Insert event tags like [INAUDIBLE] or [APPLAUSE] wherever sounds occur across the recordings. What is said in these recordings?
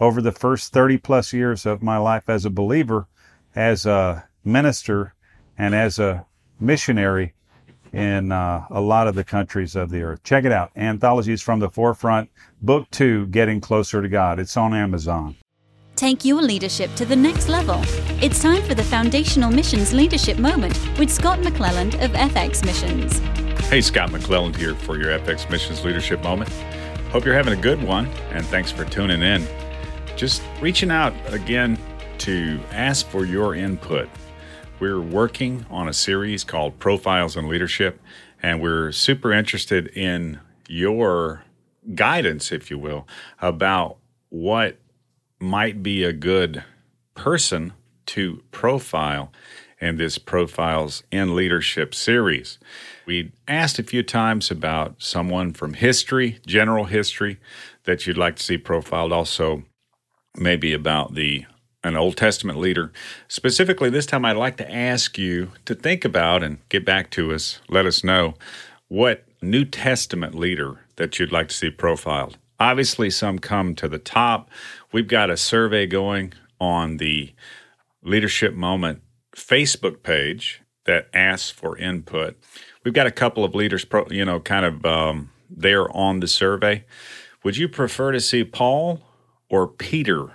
over the first 30 plus years of my life as a believer, as a minister, and as a missionary in uh, a lot of the countries of the earth. Check it out Anthologies from the Forefront, Book Two Getting Closer to God. It's on Amazon. Take your leadership to the next level. It's time for the Foundational Missions Leadership Moment with Scott McClelland of FX Missions. Hey, Scott McClelland here for your FX Missions Leadership Moment. Hope you're having a good one, and thanks for tuning in. Just reaching out again to ask for your input. We're working on a series called Profiles in Leadership, and we're super interested in your guidance, if you will, about what might be a good person to profile in this Profiles in Leadership series. We asked a few times about someone from history, general history, that you'd like to see profiled, also maybe about the an Old Testament leader. Specifically, this time I'd like to ask you to think about and get back to us, let us know what New Testament leader that you'd like to see profiled. Obviously, some come to the top. We've got a survey going on the Leadership Moment Facebook page that asks for input. We've got a couple of leaders, pro, you know, kind of um, there on the survey. Would you prefer to see Paul or Peter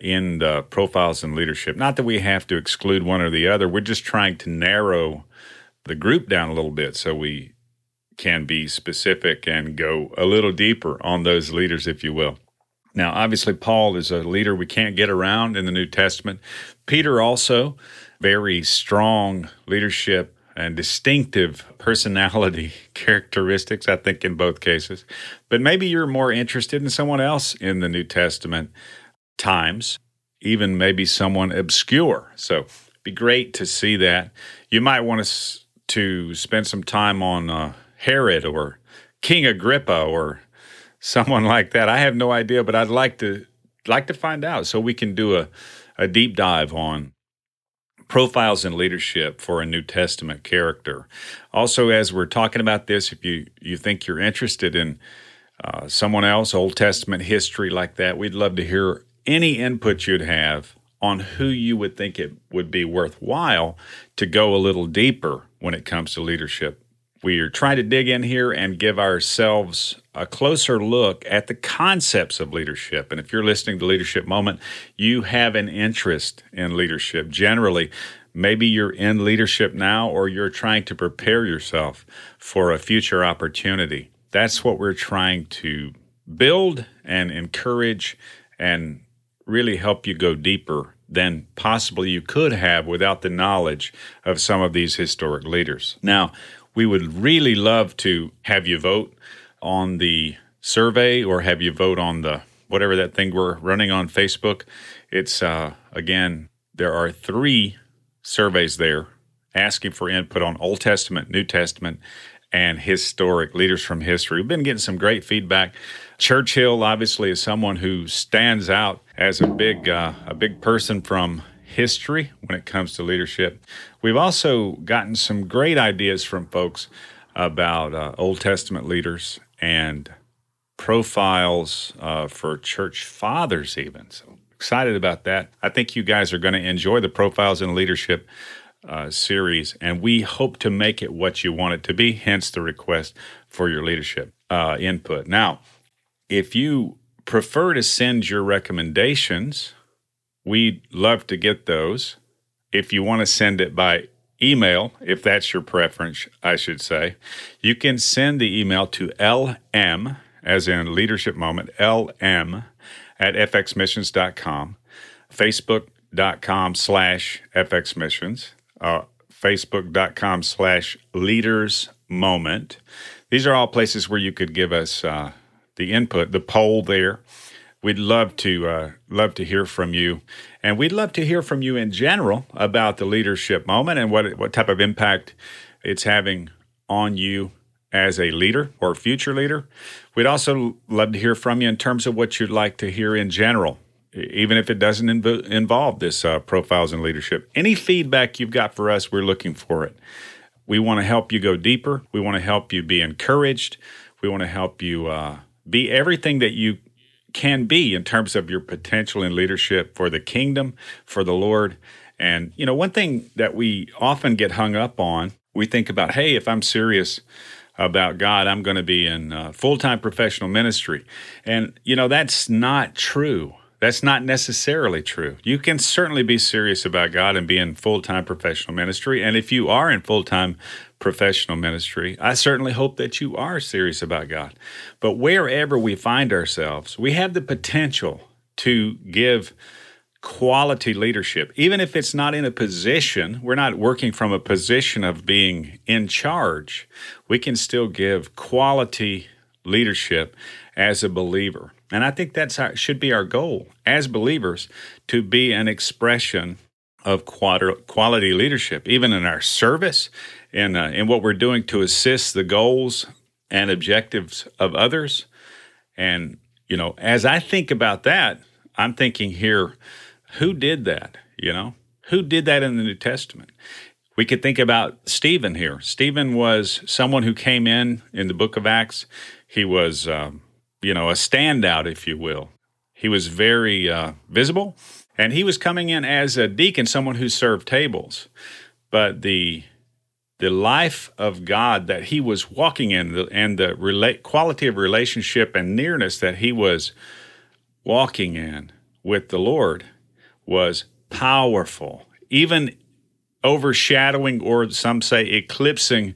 in the profiles in leadership? Not that we have to exclude one or the other. We're just trying to narrow the group down a little bit so we can be specific and go a little deeper on those leaders, if you will. Now, obviously, Paul is a leader we can't get around in the New Testament. Peter also, very strong leadership and distinctive personality [LAUGHS] characteristics, I think, in both cases. But maybe you're more interested in someone else in the New Testament times, even maybe someone obscure. So it'd be great to see that. You might want to, to spend some time on uh, Herod or King Agrippa or [LAUGHS] someone like that. I have no idea, but I'd like to like to find out so we can do a, a deep dive on profiles in leadership for a New Testament character. Also, as we're talking about this, if you, you think you're interested in uh, someone else, Old Testament history like that, we'd love to hear any input you'd have on who you would think it would be worthwhile to go a little deeper when it comes to leadership we are trying to dig in here and give ourselves a closer look at the concepts of leadership. And if you're listening to Leadership Moment, you have an interest in leadership. Generally, maybe you're in leadership now or you're trying to prepare yourself for a future opportunity. That's what we're trying to build and encourage and really help you go deeper than possibly you could have without the knowledge of some of these historic leaders. Now, we would really love to have you vote on the survey or have you vote on the whatever that thing we're running on Facebook. It's uh, again, there are three surveys there asking for input on Old Testament, New Testament, and historic leaders from history. We've been getting some great feedback. Churchill obviously is someone who stands out as a big uh, a big person from history when it comes to leadership. We've also gotten some great ideas from folks about uh, Old Testament leaders and profiles uh, for church fathers, even. So excited about that. I think you guys are going to enjoy the Profiles in Leadership uh, series, and we hope to make it what you want it to be, hence the request for your leadership uh, input. Now, if you prefer to send your recommendations, We'd love to get those. If you want to send it by email, if that's your preference, I should say, you can send the email to lm, as in leadership moment, lm at fxmissions.com, facebook.com slash fxmissions, uh, facebook.com slash leaders moment. These are all places where you could give us uh, the input, the poll there We'd love to uh, love to hear from you, and we'd love to hear from you in general about the leadership moment and what what type of impact it's having on you as a leader or future leader. We'd also love to hear from you in terms of what you'd like to hear in general, even if it doesn't inv- involve this uh, profiles in leadership. Any feedback you've got for us, we're looking for it. We want to help you go deeper. We want to help you be encouraged. We want to help you uh, be everything that you can be in terms of your potential in leadership for the kingdom, for the Lord. And, you know, one thing that we often get hung up on, we think about, hey, if I'm serious about God, I'm going to be in uh, full time professional ministry. And, you know, that's not true. That's not necessarily true. You can certainly be serious about God and be in full time professional ministry. And if you are in full time professional ministry, I certainly hope that you are serious about God. But wherever we find ourselves, we have the potential to give quality leadership, even if it's not in a position, we're not working from a position of being in charge, we can still give quality leadership as a believer. And I think that's our, should be our goal as believers to be an expression of quality leadership, even in our service, in, uh, in what we're doing to assist the goals and objectives of others. And, you know, as I think about that, I'm thinking here, who did that? You know, who did that in the New Testament? We could think about Stephen here. Stephen was someone who came in in the book of Acts. He was, um, you know, a standout, if you will. He was very uh, visible, and he was coming in as a deacon, someone who served tables. But the the life of God that he was walking in, and the rela- quality of relationship and nearness that he was walking in with the Lord was powerful, even overshadowing, or some say eclipsing,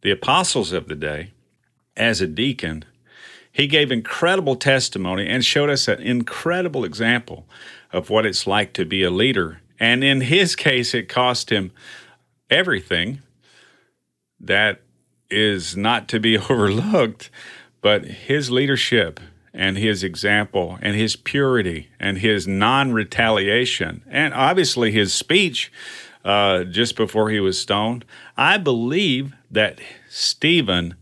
the apostles of the day as a deacon. He gave incredible testimony and showed us an incredible example of what it's like to be a leader. And in his case, it cost him everything that is not to be [LAUGHS] overlooked, but his leadership and his example and his purity and his non retaliation and obviously his speech uh, just before he was stoned. I believe that Stephen,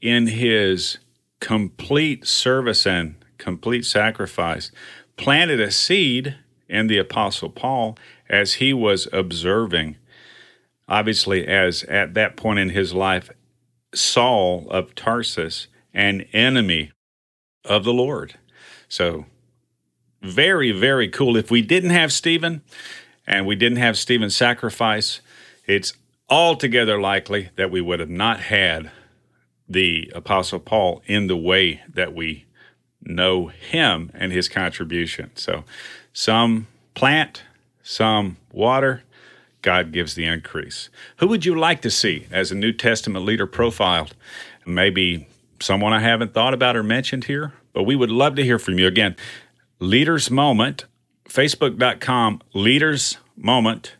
in his complete service and complete sacrifice, planted a seed in the Apostle Paul as he was observing. Obviously, as at that point in his life, Saul of Tarsus, an enemy of the Lord. So, very, very cool. If we didn't have Stephen and we didn't have Stephen's sacrifice, it's altogether likely that we would have not had the Apostle Paul in the way that we know him and his contribution. So, some plant, some water, God gives the increase. Who would you like to see as a New Testament leader profiled? Maybe someone I haven't thought about or mentioned here, but we would love to hear from you. Again, Leaders Moment, facebook.com, Leaders Moment.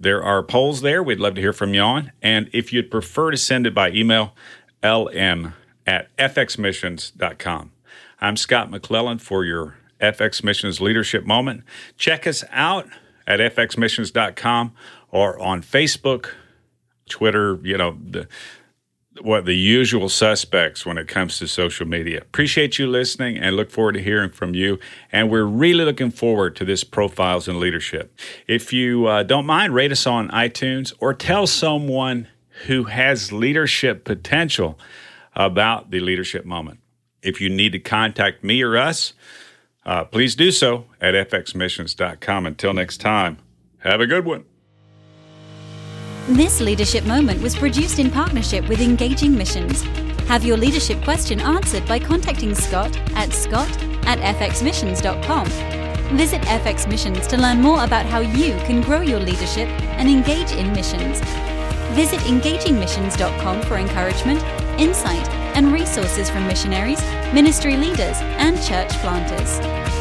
There are polls there we'd love to hear from you on. And if you'd prefer to send it by email, lm at fxmissions.com. I'm Scott McClelland for your FX Missions Leadership Moment. Check us out at fxmissions.com or on Facebook, Twitter, you know, the what the usual suspects when it comes to social media. Appreciate you listening and look forward to hearing from you. And we're really looking forward to this Profiles in Leadership. If you uh, don't mind, rate us on iTunes or tell someone who has leadership potential about the leadership moment. If you need to contact me or us, uh, please do so at fxmissions.com. Until next time, have a good one. This leadership moment was produced in partnership with Engaging Missions. Have your leadership question answered by contacting Scott at scott at fxmissions.com. Visit FX Missions to learn more about how you can grow your leadership and engage in missions. Visit engagingmissions.com for encouragement, insight, and resources from missionaries, ministry leaders, and church planters.